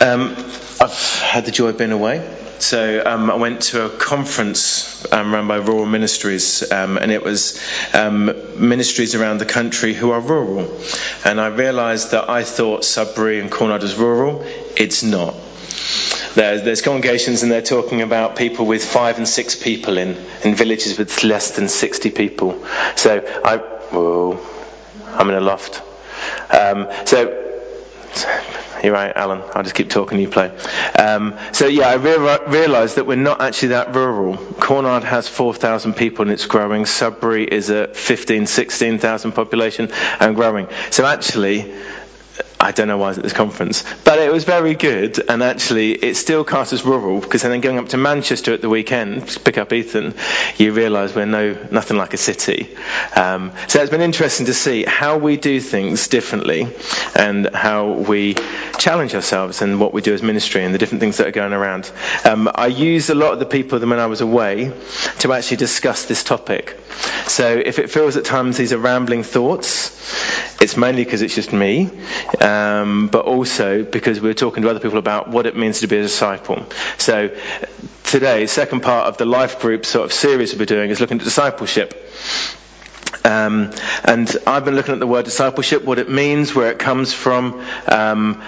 Um, I've had the joy of being away. So um, I went to a conference um, run by Rural Ministries, um, and it was um, ministries around the country who are rural. And I realised that I thought Sudbury and Cornard was rural. It's not. There, there's congregations and they're talking about people with five and six people in, in villages with less than 60 people. So I, whoa, I'm in a loft. Um, so you're right, Alan. I'll just keep talking, you play. Um, so yeah, I re- realised that we're not actually that rural. Cornard has 4,000 people and it's growing. Sudbury is a 15, 16,000 population and growing. So actually, I don't know why I was at this conference, but it was very good, and actually it still cast as rural because then going up to Manchester at the weekend to pick up Ethan, you realise we're no nothing like a city. Um, so it's been interesting to see how we do things differently, and how we challenge ourselves and what we do as ministry and the different things that are going around. Um, I used a lot of the people when I was away to actually discuss this topic. So if it feels at times these are rambling thoughts, it's mainly because it's just me, um, Um, but also because we're talking to other people about what it means to be a disciple. So today, second part of the life group sort of series we're doing is looking at discipleship. Um, and I've been looking at the word discipleship, what it means, where it comes from. Um,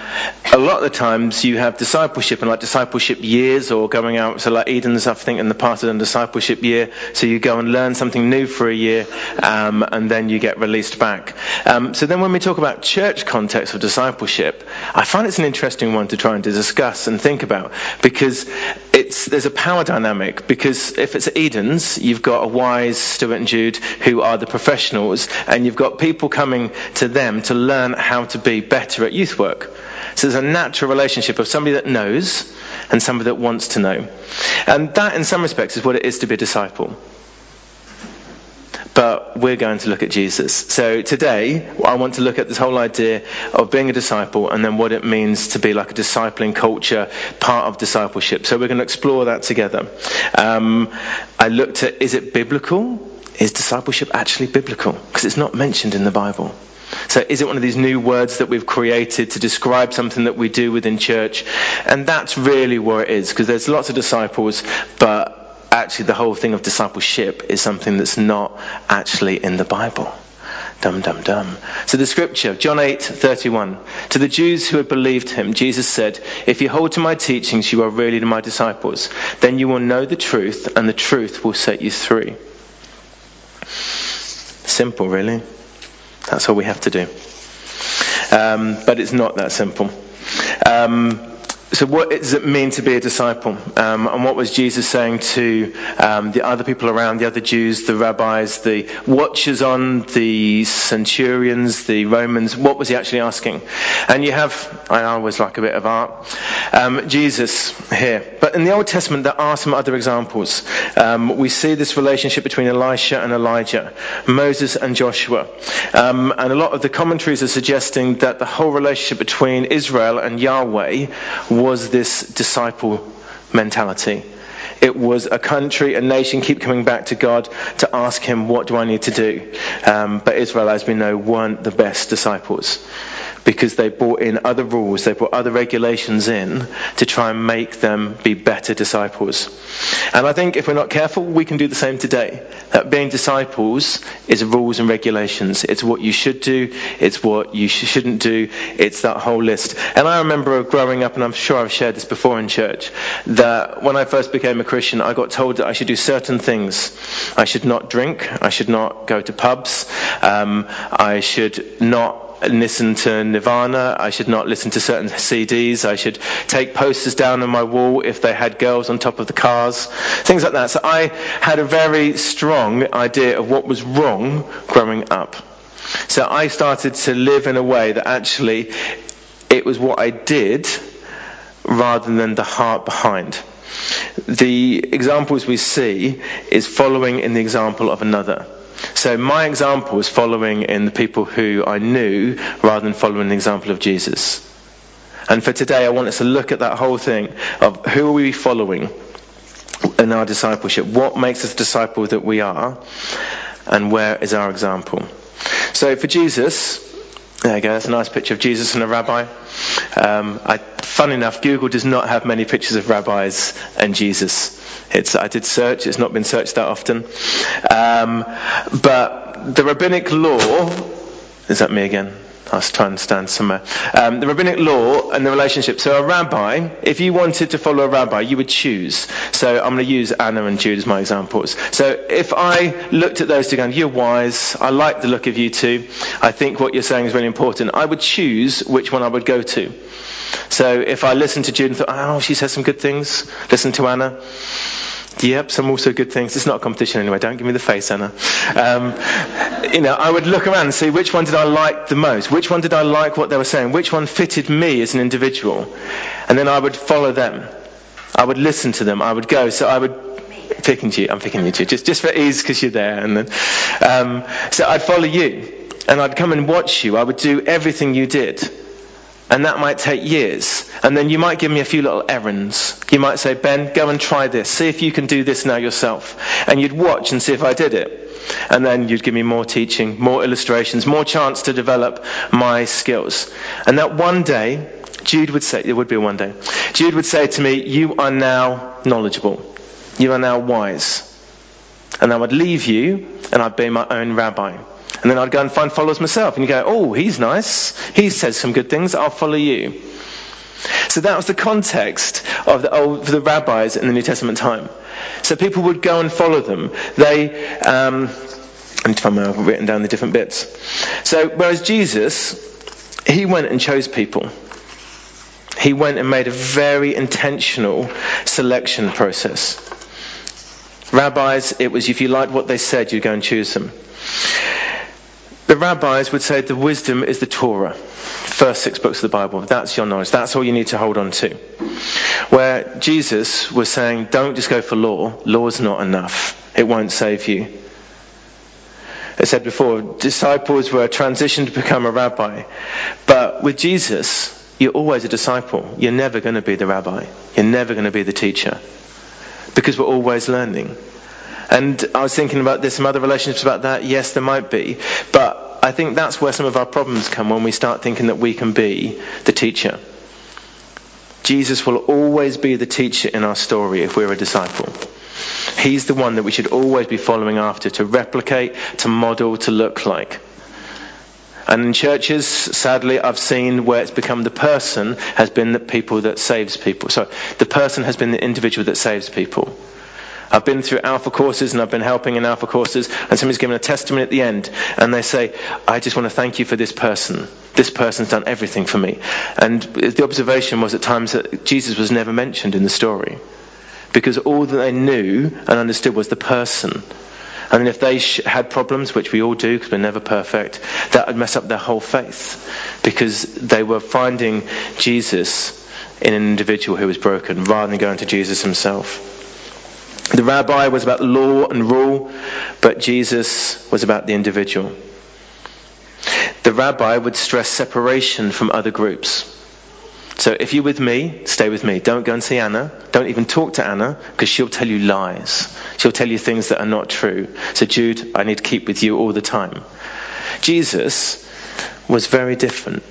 a lot of the times you have discipleship and like discipleship years or going out. So like Eden's, I think in the past, done discipleship year. So you go and learn something new for a year, um, and then you get released back. Um, so then when we talk about church context of discipleship, I find it's an interesting one to try and to discuss and think about because it's, there's a power dynamic. Because if it's Eden's, you've got a wise Stuart and Jude who are the professionals, and you've got people coming to them to learn how to be better at youth work. So there's a natural relationship of somebody that knows and somebody that wants to know. And that, in some respects, is what it is to be a disciple. But we're going to look at Jesus. So today, I want to look at this whole idea of being a disciple and then what it means to be like a discipling culture, part of discipleship. So we're going to explore that together. Um, I looked at is it biblical? Is discipleship actually biblical? Because it's not mentioned in the Bible. So is it one of these new words that we've created to describe something that we do within church? And that's really where it is, because there's lots of disciples, but actually the whole thing of discipleship is something that's not actually in the Bible. Dum dum dum. So the scripture, John 8:31. To the Jews who had believed him, Jesus said, "If you hold to my teachings, you are really my disciples. Then you will know the truth, and the truth will set you free." Simple, really. That's all we have to do. Um, but it's not that simple. Um, so, what does it mean to be a disciple? Um, and what was Jesus saying to um, the other people around, the other Jews, the rabbis, the watchers on, the centurions, the Romans? What was he actually asking? And you have, I always like a bit of art, um, Jesus here. But in the Old Testament, there are some other examples. Um, we see this relationship between Elisha and Elijah, Moses and Joshua. Um, and a lot of the commentaries are suggesting that the whole relationship between Israel and Yahweh was this disciple mentality. It was a country, a nation keep coming back to God to ask him, what do I need to do? Um, but Israel, as we know, weren't the best disciples because they brought in other rules, they brought other regulations in to try and make them be better disciples. And I think if we're not careful, we can do the same today. That being disciples is rules and regulations. It's what you should do, it's what you sh- shouldn't do, it's that whole list. And I remember growing up, and I'm sure I've shared this before in church, that when I first became a Christian, I got told that I should do certain things. I should not drink, I should not go to pubs, um, I should not listen to Nirvana. I should not listen to certain CDs. I should take posters down on my wall if they had girls on top of the cars. Things like that. So I had a very strong idea of what was wrong growing up. So I started to live in a way that actually it was what I did rather than the heart behind. The examples we see is following in the example of another. So my example was following in the people who I knew rather than following the example of Jesus. And for today, I want us to look at that whole thing of who are we following in our discipleship? What makes us disciple that we are? And where is our example? So for Jesus, there you go, that's a nice picture of Jesus and a rabbi. Um, I Fun enough, Google does not have many pictures of rabbis and Jesus. It's, I did search, it's not been searched that often. Um, but the rabbinic law, is that me again? Trying to stand somewhere. Um, the rabbinic law and the relationship. So a rabbi, if you wanted to follow a rabbi, you would choose. So I'm going to use Anna and Jude as my examples. So if I looked at those two going, you're wise, I like the look of you two, I think what you're saying is really important, I would choose which one I would go to. So if I listened to Jude and thought, oh, she says some good things, listen to Anna. Yep, some also good things. It's not a competition anyway. Don't give me the face, Anna. Um, you know, I would look around and see which one did I like the most. Which one did I like what they were saying? Which one fitted me as an individual? And then I would follow them. I would listen to them. I would go. So I would picking you. I'm picking you too, just just for ease because you're there. And then, um, so I'd follow you, and I'd come and watch you. I would do everything you did. And that might take years. And then you might give me a few little errands. You might say, Ben, go and try this. See if you can do this now yourself. And you'd watch and see if I did it. And then you'd give me more teaching, more illustrations, more chance to develop my skills. And that one day, Jude would say, it would be one day, Jude would say to me, you are now knowledgeable. You are now wise. And I would leave you and I'd be my own rabbi. And then I'd go and find followers myself. And you go, oh, he's nice. He says some good things. I'll follow you. So that was the context of the, old, the rabbis in the New Testament time. So people would go and follow them. They, um, I need to find I've written down the different bits. So whereas Jesus, he went and chose people. He went and made a very intentional selection process. Rabbis, it was if you liked what they said, you'd go and choose them. The rabbis would say the wisdom is the Torah, first six books of the Bible. That's your knowledge. That's all you need to hold on to. Where Jesus was saying, don't just go for law. Law's not enough. It won't save you. I said before, disciples were transitioned to become a rabbi. But with Jesus, you're always a disciple. You're never going to be the rabbi. You're never going to be the teacher. Because we're always learning. And I was thinking about this, some other relationships about that. Yes, there might be. But I think that's where some of our problems come when we start thinking that we can be the teacher. Jesus will always be the teacher in our story if we're a disciple. He's the one that we should always be following after to replicate, to model, to look like. And in churches, sadly, I've seen where it's become the person has been the people that saves people. So the person has been the individual that saves people. I've been through alpha courses and I've been helping in alpha courses and somebody's given a testimony at the end and they say, I just want to thank you for this person. This person's done everything for me. And the observation was at times that Jesus was never mentioned in the story because all that they knew and understood was the person. And if they had problems, which we all do because we're never perfect, that would mess up their whole faith because they were finding Jesus in an individual who was broken rather than going to Jesus himself. The rabbi was about law and rule, but Jesus was about the individual. The rabbi would stress separation from other groups. So if you're with me, stay with me. Don't go and see Anna. Don't even talk to Anna because she'll tell you lies. She'll tell you things that are not true. So Jude, I need to keep with you all the time. Jesus was very different.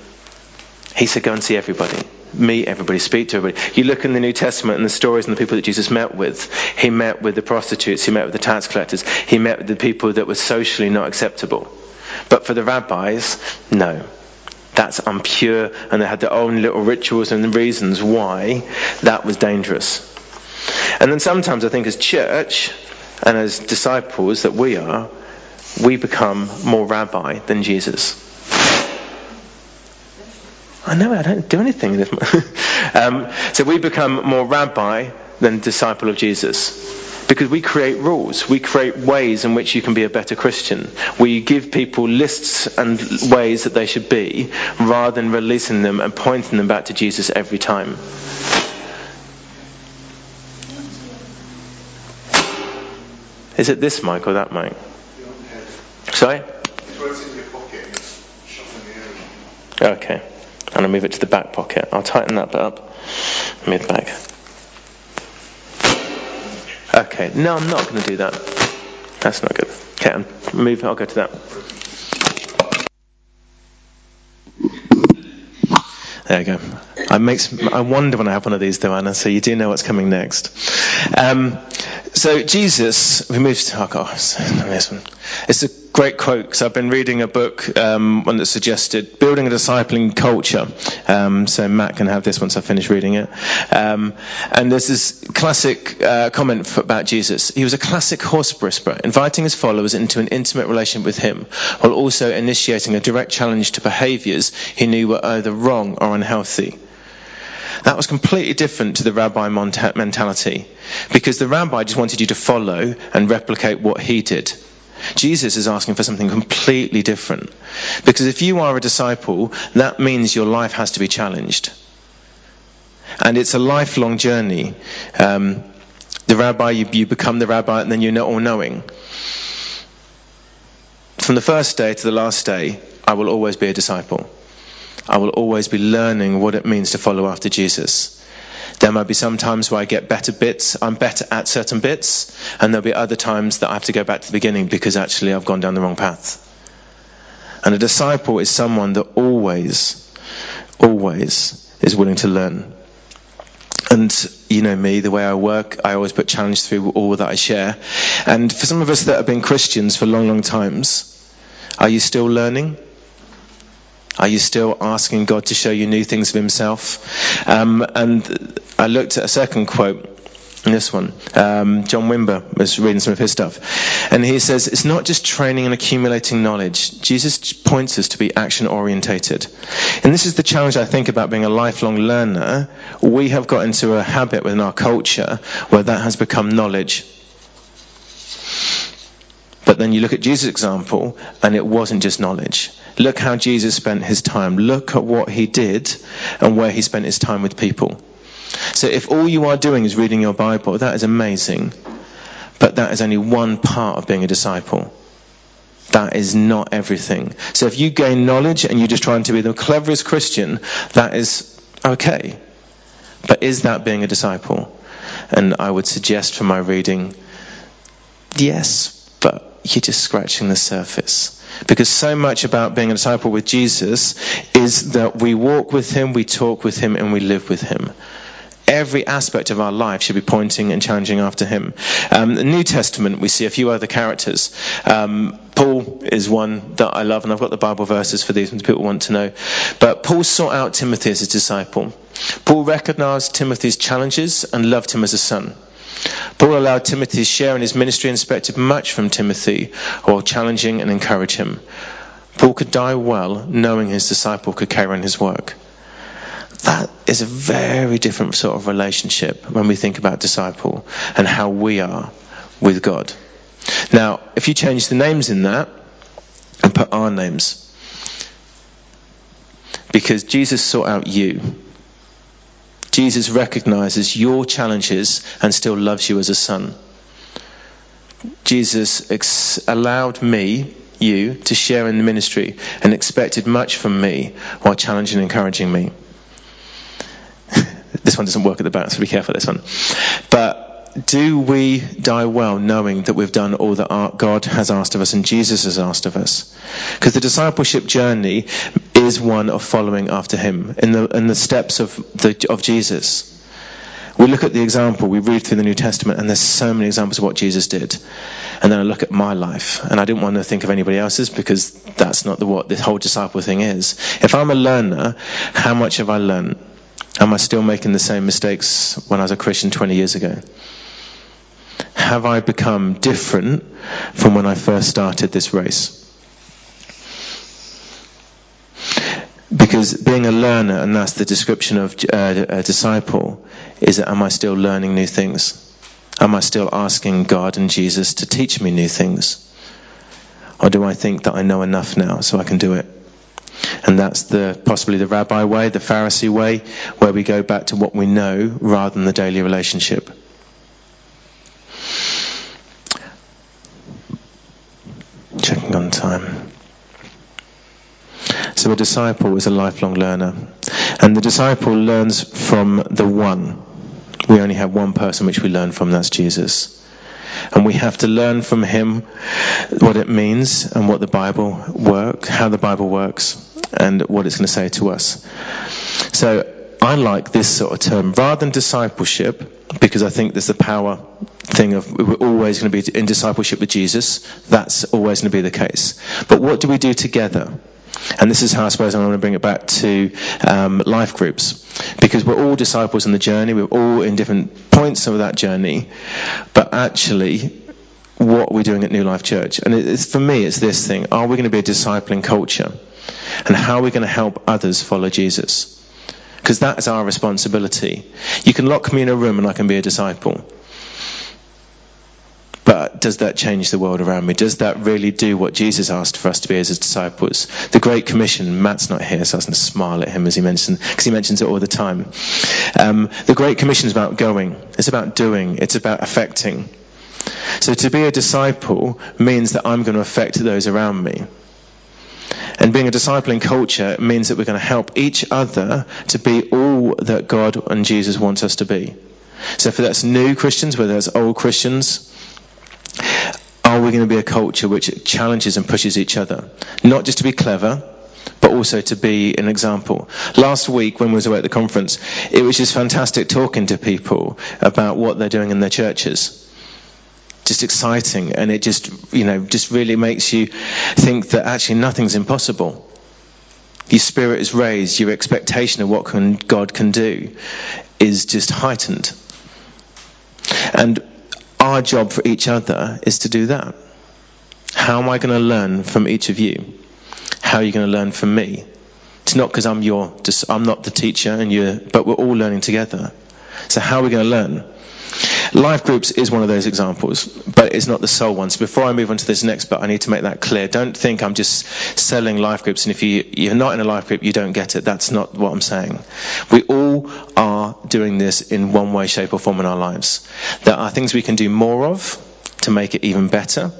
He said, go and see everybody meet everybody, speak to everybody. You look in the New Testament and the stories and the people that Jesus met with. He met with the prostitutes, he met with the tax collectors, he met with the people that were socially not acceptable. But for the rabbis, no. That's impure, and they had their own little rituals and reasons why that was dangerous. And then sometimes I think as church and as disciples that we are, we become more rabbi than Jesus. I know I don't do anything. um, so we become more rabbi than disciple of Jesus. Because we create rules, we create ways in which you can be a better Christian. We give people lists and ways that they should be, rather than releasing them and pointing them back to Jesus every time. Is it this mic or that mic? Sorry? Okay. And I'll move it to the back pocket. I'll tighten that up. Move back. Okay, no, I'm not going to do that. That's not good. Okay, I'm move. I'll go to that. There you go. I, makes, I wonder when I have one of these, though, Anna, so you do know what's coming next. Um, so Jesus, we moved to, oh God, this one. It's a great quote because I've been reading a book, um, one that suggested building a discipling culture. Um, so Matt can have this once I finish reading it. Um, and there's this classic uh, comment about Jesus. He was a classic horse whisperer, inviting his followers into an intimate relationship with him, while also initiating a direct challenge to behaviours he knew were either wrong or unhealthy. That was completely different to the rabbi mentality because the rabbi just wanted you to follow and replicate what he did. Jesus is asking for something completely different. Because if you are a disciple, that means your life has to be challenged. And it's a lifelong journey. Um, the rabbi, you, you, become the rabbi, and then you're all knowing. From the first day to the last day, I will always be a disciple. I will always be learning what it means to follow after Jesus. There might be some times where I get better bits, I'm better at certain bits, and there'll be other times that I have to go back to the beginning because actually I've gone down the wrong path. And a disciple is someone that always, always is willing to learn. And you know me, the way I work, I always put challenge through all that I share. And for some of us that have been Christians for long, long times, are you still learning? Are you still asking God to show you new things of Himself? Um, and I looked at a second quote this one. Um, John Wimber was reading some of his stuff. And he says, It's not just training and accumulating knowledge. Jesus points us to be action orientated. And this is the challenge I think about being a lifelong learner. We have got into a habit within our culture where that has become knowledge. But then you look at Jesus' example, and it wasn't just knowledge. Look how Jesus spent his time. Look at what he did and where he spent his time with people. So if all you are doing is reading your Bible, that is amazing. But that is only one part of being a disciple. That is not everything. So if you gain knowledge and you're just trying to be the cleverest Christian, that is okay. But is that being a disciple? And I would suggest from my reading, yes, you're just scratching the surface. Because so much about being a disciple with Jesus is that we walk with him, we talk with him, and we live with him. Every aspect of our life should be pointing and challenging after him. Um, the New Testament, we see a few other characters. Um, Paul is one that I love, and I've got the Bible verses for these if people want to know. But Paul sought out Timothy as a disciple. Paul recognized Timothy's challenges and loved him as a son. Paul allowed Timothy to share in his ministry and expected much from Timothy while challenging and encouraging him. Paul could die well knowing his disciple could carry on his work. That is a very different sort of relationship when we think about disciple and how we are with God. Now, if you change the names in that and put our names, because Jesus sought out you Jesus recognizes your challenges and still loves you as a son. Jesus ex- allowed me, you, to share in the ministry and expected much from me while challenging and encouraging me. This one doesn't work at the back, so be careful this one. But do we die well knowing that we've done all that God has asked of us and Jesus has asked of us? Because the discipleship journey is one of following after Him in the, in the steps of, the, of Jesus. We look at the example, we read through the New Testament, and there's so many examples of what Jesus did. And then I look at my life, and I didn't want to think of anybody else's because that's not the, what this whole disciple thing is. If I'm a learner, how much have I learned? Am I still making the same mistakes when I was a Christian 20 years ago? have I become different from when I first started this race? Because being a learner, and that's the description of uh, a disciple, is that am I still learning new things? Am I still asking God and Jesus to teach me new things? Or do I think that I know enough now so I can do it? And that's the possibly the rabbi way, the Pharisee way, where we go back to what we know rather than the daily relationship. Checking on time. So a disciple is a lifelong learner. And the disciple learns from the one. We only have one person which we learn from, that's Jesus. And we have to learn from him what it means and what the Bible work, how the Bible works, and what it's going to say to us. So I like this sort of term rather than discipleship because I think there's the power thing of we're always going to be in discipleship with Jesus. That's always going to be the case. But what do we do together? And this is how I suppose I want to bring it back to um, life groups. Because we're all disciples in the journey, we're all in different points of that journey. But actually, what we're doing at New Life Church. And it's, for me, it's this thing. Are we going to be a discipling culture? And how are we going to help others follow Jesus? because that is our responsibility. You can lock me in a room and I can be a disciple. But does that change the world around me? Does that really do what Jesus asked for us to be as his disciples? The Great Commission, Matt's not here, so I was going to smile at him as he mentioned, because he mentions it all the time. Um, the Great Commission is about going. It's about doing. It's about affecting. So to be a disciple means that I'm going to affect those around me. And being a disciple in culture means that we're going to help each other to be all that God and Jesus wants us to be. So for that's new Christians, whether that's old Christians, are we going to be a culture which challenges and pushes each other? Not just to be clever, but also to be an example. Last week when we was away at the conference, it was just fantastic talking to people about what they're doing in their churches just exciting and it just you know just really makes you think that actually nothing's impossible. Your spirit is raised. Your expectation of what can, god can do is just heightened. And our job for each other is to do that. How am i going to learn from each of you? How are you going to learn from me? It's not because i'm your i'm not the teacher and you but we're all learning together. So how are we going to learn Life groups is one of those examples, but it's not the sole one. So before I move on to this next bit, I need to make that clear. Don't think I'm just selling life groups, and if you, you're not in a life group, you don't get it. That's not what I'm saying. We all are doing this in one way, shape, or form in our lives. There are things we can do more of to make it even better.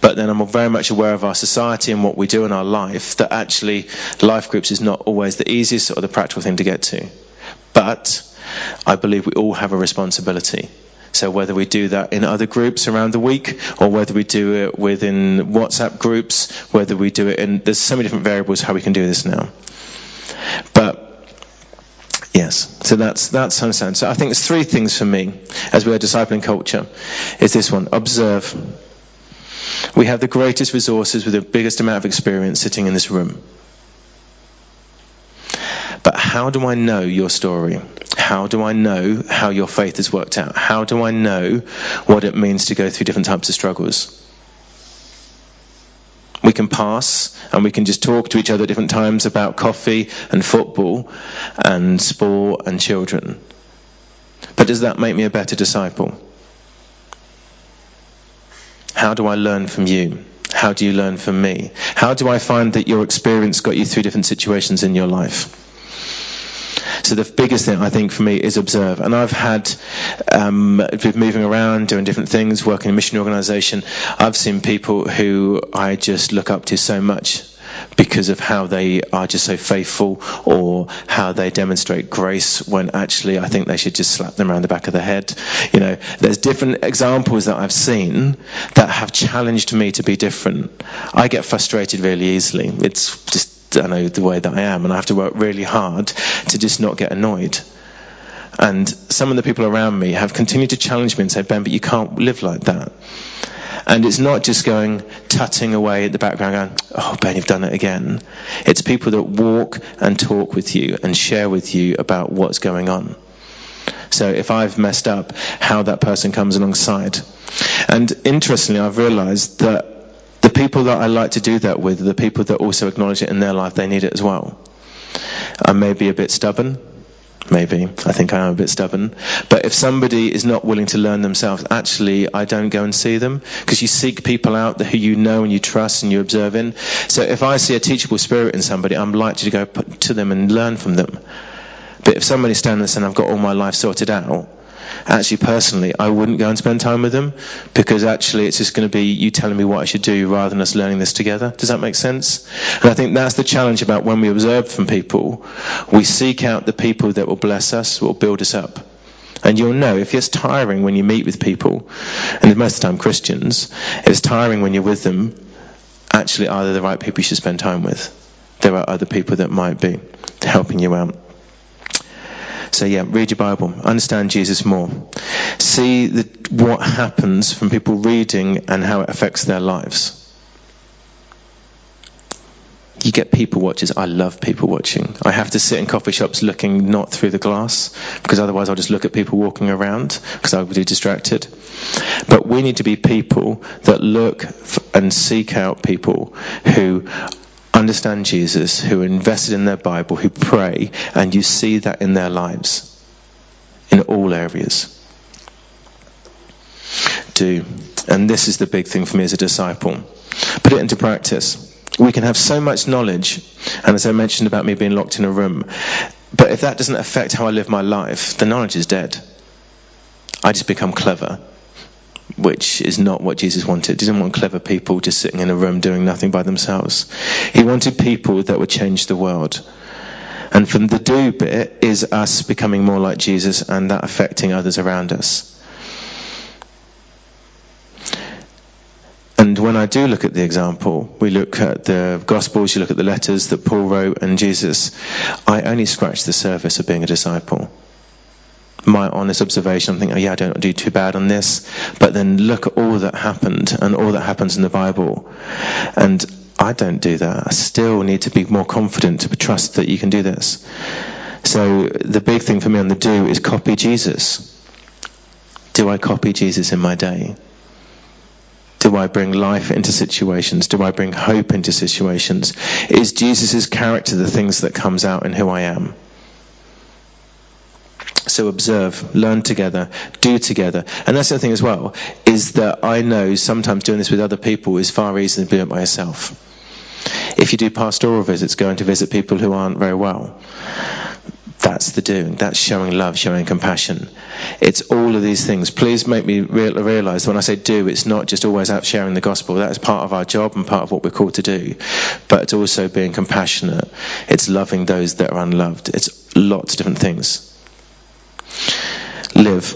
But then I'm very much aware of our society and what we do in our life that actually life groups is not always the easiest or the practical thing to get to. But I believe we all have a responsibility. So whether we do that in other groups around the week, or whether we do it within WhatsApp groups, whether we do it in, there's so many different variables how we can do this now. But Yes, so that's that's understand. So I think there's three things for me as we are discipling culture. Is this one: observe. We have the greatest resources with the biggest amount of experience sitting in this room. But how do I know your story? How do I know how your faith has worked out? How do I know what it means to go through different types of struggles? We can pass and we can just talk to each other at different times about coffee and football and sport and children. But does that make me a better disciple? How do I learn from you? How do you learn from me? How do I find that your experience got you through different situations in your life? So the biggest thing I think for me is observe. And I've had, um, with moving around, doing different things, working in a mission organisation, I've seen people who I just look up to so much because of how they are just so faithful or how they demonstrate grace when actually I think they should just slap them around the back of the head. You know, there's different examples that I've seen that have challenged me to be different. I get frustrated really easily. It's just I know the way that I am, and I have to work really hard to just not get annoyed. And some of the people around me have continued to challenge me and say, Ben, but you can't live like that. And it's not just going tutting away at the background going, oh, Ben, you've done it again. It's people that walk and talk with you and share with you about what's going on. So if I've messed up, how that person comes alongside. And interestingly, I've realized that the people that I like to do that with are the people that also acknowledge it in their life they need it as well. I may be a bit stubborn. Maybe. I think I am a bit stubborn. But if somebody is not willing to learn themselves, actually, I don't go and see them. Because you seek people out who you know and you trust and you observe in. So if I see a teachable spirit in somebody, I'm likely to go to them and learn from them. But if somebody's standing there saying, I've got all my life sorted out, actually personally, I wouldn't go and spend time with them because actually it's just going to be you telling me what I should do rather than us learning this together. Does that make sense? And I think that's the challenge about when we observe from people, we seek out the people that will bless us, will build us up. And you'll know if it's tiring when you meet with people, and most of the time Christians, it's tiring when you're with them, actually are they the right people you should spend time with? There are other people that might be helping you out. So yeah, read your Bible, understand Jesus more, see the, what happens from people reading and how it affects their lives. You get people watchers. I love people watching. I have to sit in coffee shops looking not through the glass because otherwise I'll just look at people walking around because I will be distracted. But we need to be people that look and seek out people who understand Jesus, who are invested in their Bible, who pray, and you see that in their lives in all areas. Do. And this is the big thing for me as a disciple. Put it into practice. We can have so much knowledge, and as I mentioned about me being locked in a room, but if that doesn't affect how I live my life, the knowledge is dead. I just become clever which is not what Jesus wanted. He didn't want clever people just sitting in a room doing nothing by themselves. He wanted people that would change the world. And from the do bit is us becoming more like Jesus and that affecting others around us. And when I do look at the example, we look at the Gospels, you look at the letters that Paul wrote and Jesus, I only scratch the surface of being a disciple my honest observation, I think, oh yeah, I don't do too bad on this. But then look at all that happened and all that happens in the Bible. And I don't do that. I still need to be more confident to trust that you can do this. So the big thing for me on the do is copy Jesus. Do I copy Jesus in my day? Do I bring life into situations? Do I bring hope into situations? Is Jesus' character the things that comes out in who I am? So observe, learn together, do together. And that's the thing as well, is that I know sometimes doing this with other people is far easier than doing it by yourself. If you do pastoral visits, going to visit people who aren't very well, that's the doing. That's showing love, showing compassion. It's all of these things. Please make me realize when I say do, it's not just always out sharing the gospel. That is part of our job and part of what we're called to do. But it's also being compassionate. It's loving those that are unloved. It's lots of different things live.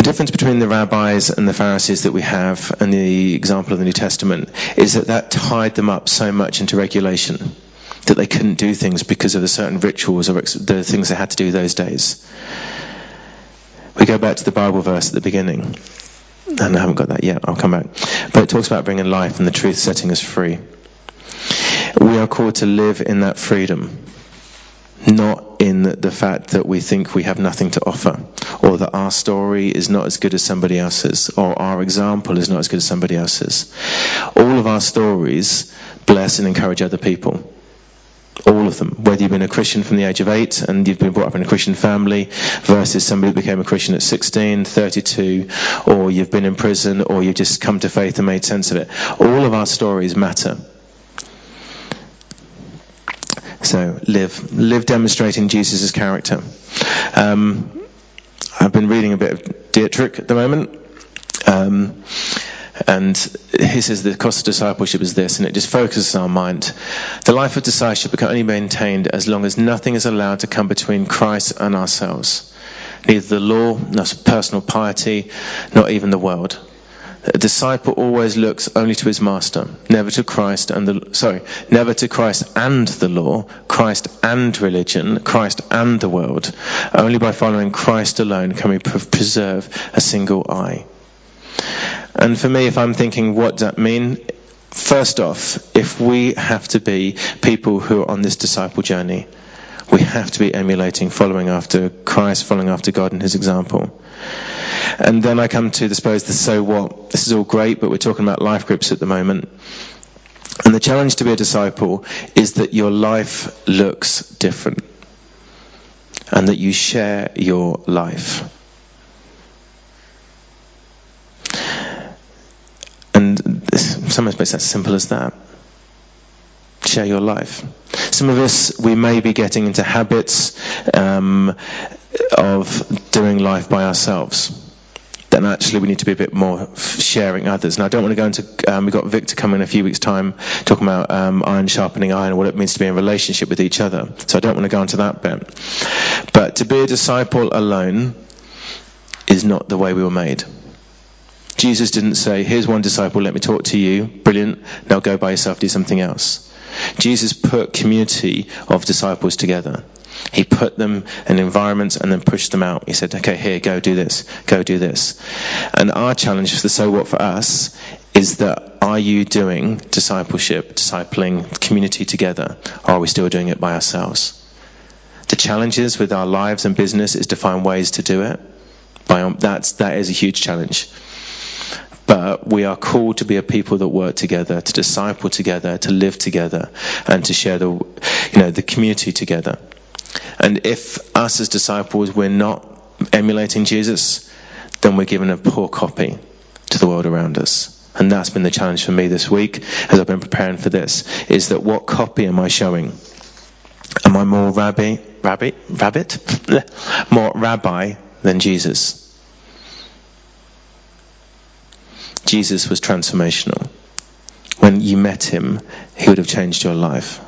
The difference between the rabbis and the Pharisees that we have and the example of the New Testament is that that tied them up so much into regulation that they couldn't do things because of the certain rituals or the things they had to do those days. We go back to the Bible verse at the beginning, and I haven't got that yet, I'll come back. But it talks about bringing life and the truth setting us free. We are called to live in that freedom not in the fact that we think we have nothing to offer, or that our story is not as good as somebody else's, or our example is not as good as somebody else's. All of our stories bless and encourage other people. All of them. Whether you've been a Christian from the age of 8 and you've been brought up in a Christian family versus somebody who became a Christian at 16, 32, or you've been in prison, or you've just come to faith and made sense of it. All of our stories matter. So live, live demonstrating Jesus' character. Um, I've been reading a bit of Dietrich at the moment. Um, and he says the cost of discipleship is this, and it just focuses our mind. The life of discipleship can only be maintained as long as nothing is allowed to come between Christ and ourselves. Neither the law, nor personal piety, not even the world. A disciple always looks only to his master, never to Christ and the sorry, never to Christ and the law, Christ and religion, Christ and the world. Only by following Christ alone can we preserve a single eye. And for me, if I'm thinking, what does that mean? First off, if we have to be people who are on this disciple journey, we have to be emulating, following after Christ, following after God and His example. And then I come to, I suppose, the so what. This is all great, but we're talking about life groups at the moment. And the challenge to be a disciple is that your life looks different and that you share your life. And some aspects as simple as that. Share your life. Some of us, we may be getting into habits um, of doing life by ourselves then actually we need to be a bit more sharing others. And I don't want to go into, um, we've got Victor coming in a few weeks' time talking about um, iron sharpening iron and what it means to be in relationship with each other. So I don't want to go into that bit. But to be a disciple alone is not the way we were made. Jesus didn't say, here's one disciple, let me talk to you, brilliant, now go by yourself, do something else. Jesus put community of disciples together. He put them in environments and then pushed them out. He said, okay, here, go do this, go do this. And our challenge for the so what for us is that are you doing discipleship, discipling community together? Or are we still doing it by ourselves? The challenges with our lives and business is to find ways to do it. That's, that is a huge challenge. But we are called to be a people that work together, to disciple together, to live together, and to share the, you know, the community together. And if us as disciples, we're not emulating Jesus, then we're given a poor copy to the world around us. And that's been the challenge for me this week as I've been preparing for this, is that what copy am I showing? Am I more rabbi, rabbi, rabbit? more rabbi than Jesus? Jesus was transformational. When you met him, he would have changed your life.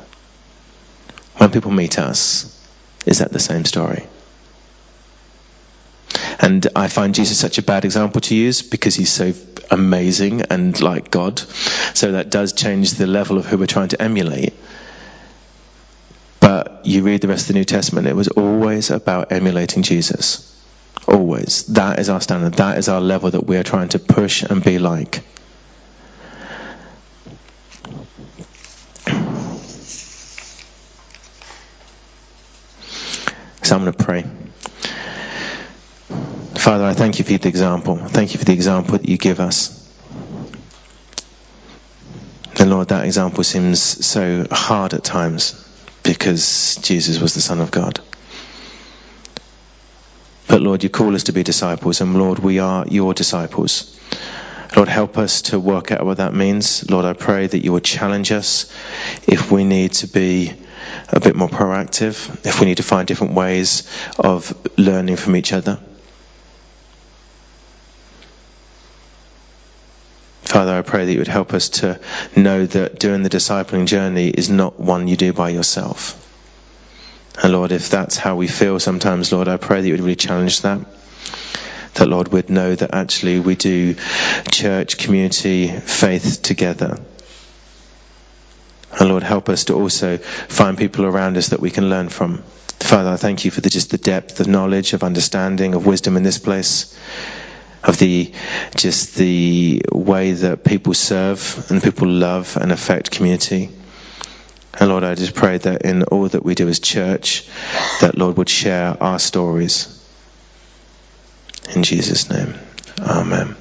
When people meet us, is that the same story? And I find Jesus such a bad example to use because he's so amazing and like God. So that does change the level of who we're trying to emulate. But you read the rest of the New Testament, it was always about emulating Jesus. Always. That is our standard. That is our level that we are trying to push and be like. So I'm going to pray. Father, I thank you for the example. Thank you for the example that you give us. And Lord, that example seems so hard at times because Jesus was the Son of God. But Lord, you call us to be disciples, and Lord, we are your disciples. Lord, help us to work out what that means. Lord, I pray that you would challenge us if we need to be a bit more proactive, if we need to find different ways of learning from each other. Father, I pray that you would help us to know that doing the discipling journey is not one you do by yourself. And Lord, if that's how we feel sometimes, Lord, I pray that you would really challenge that. That, Lord, would know that actually we do church, community, faith together. And Lord, help us to also find people around us that we can learn from. Father, I thank you for the, just the depth of knowledge, of understanding, of wisdom in this place, of the just the way that people serve and people love and affect community. And Lord, I just pray that in all that we do as church, that Lord would share our stories. In Jesus' name, Amen.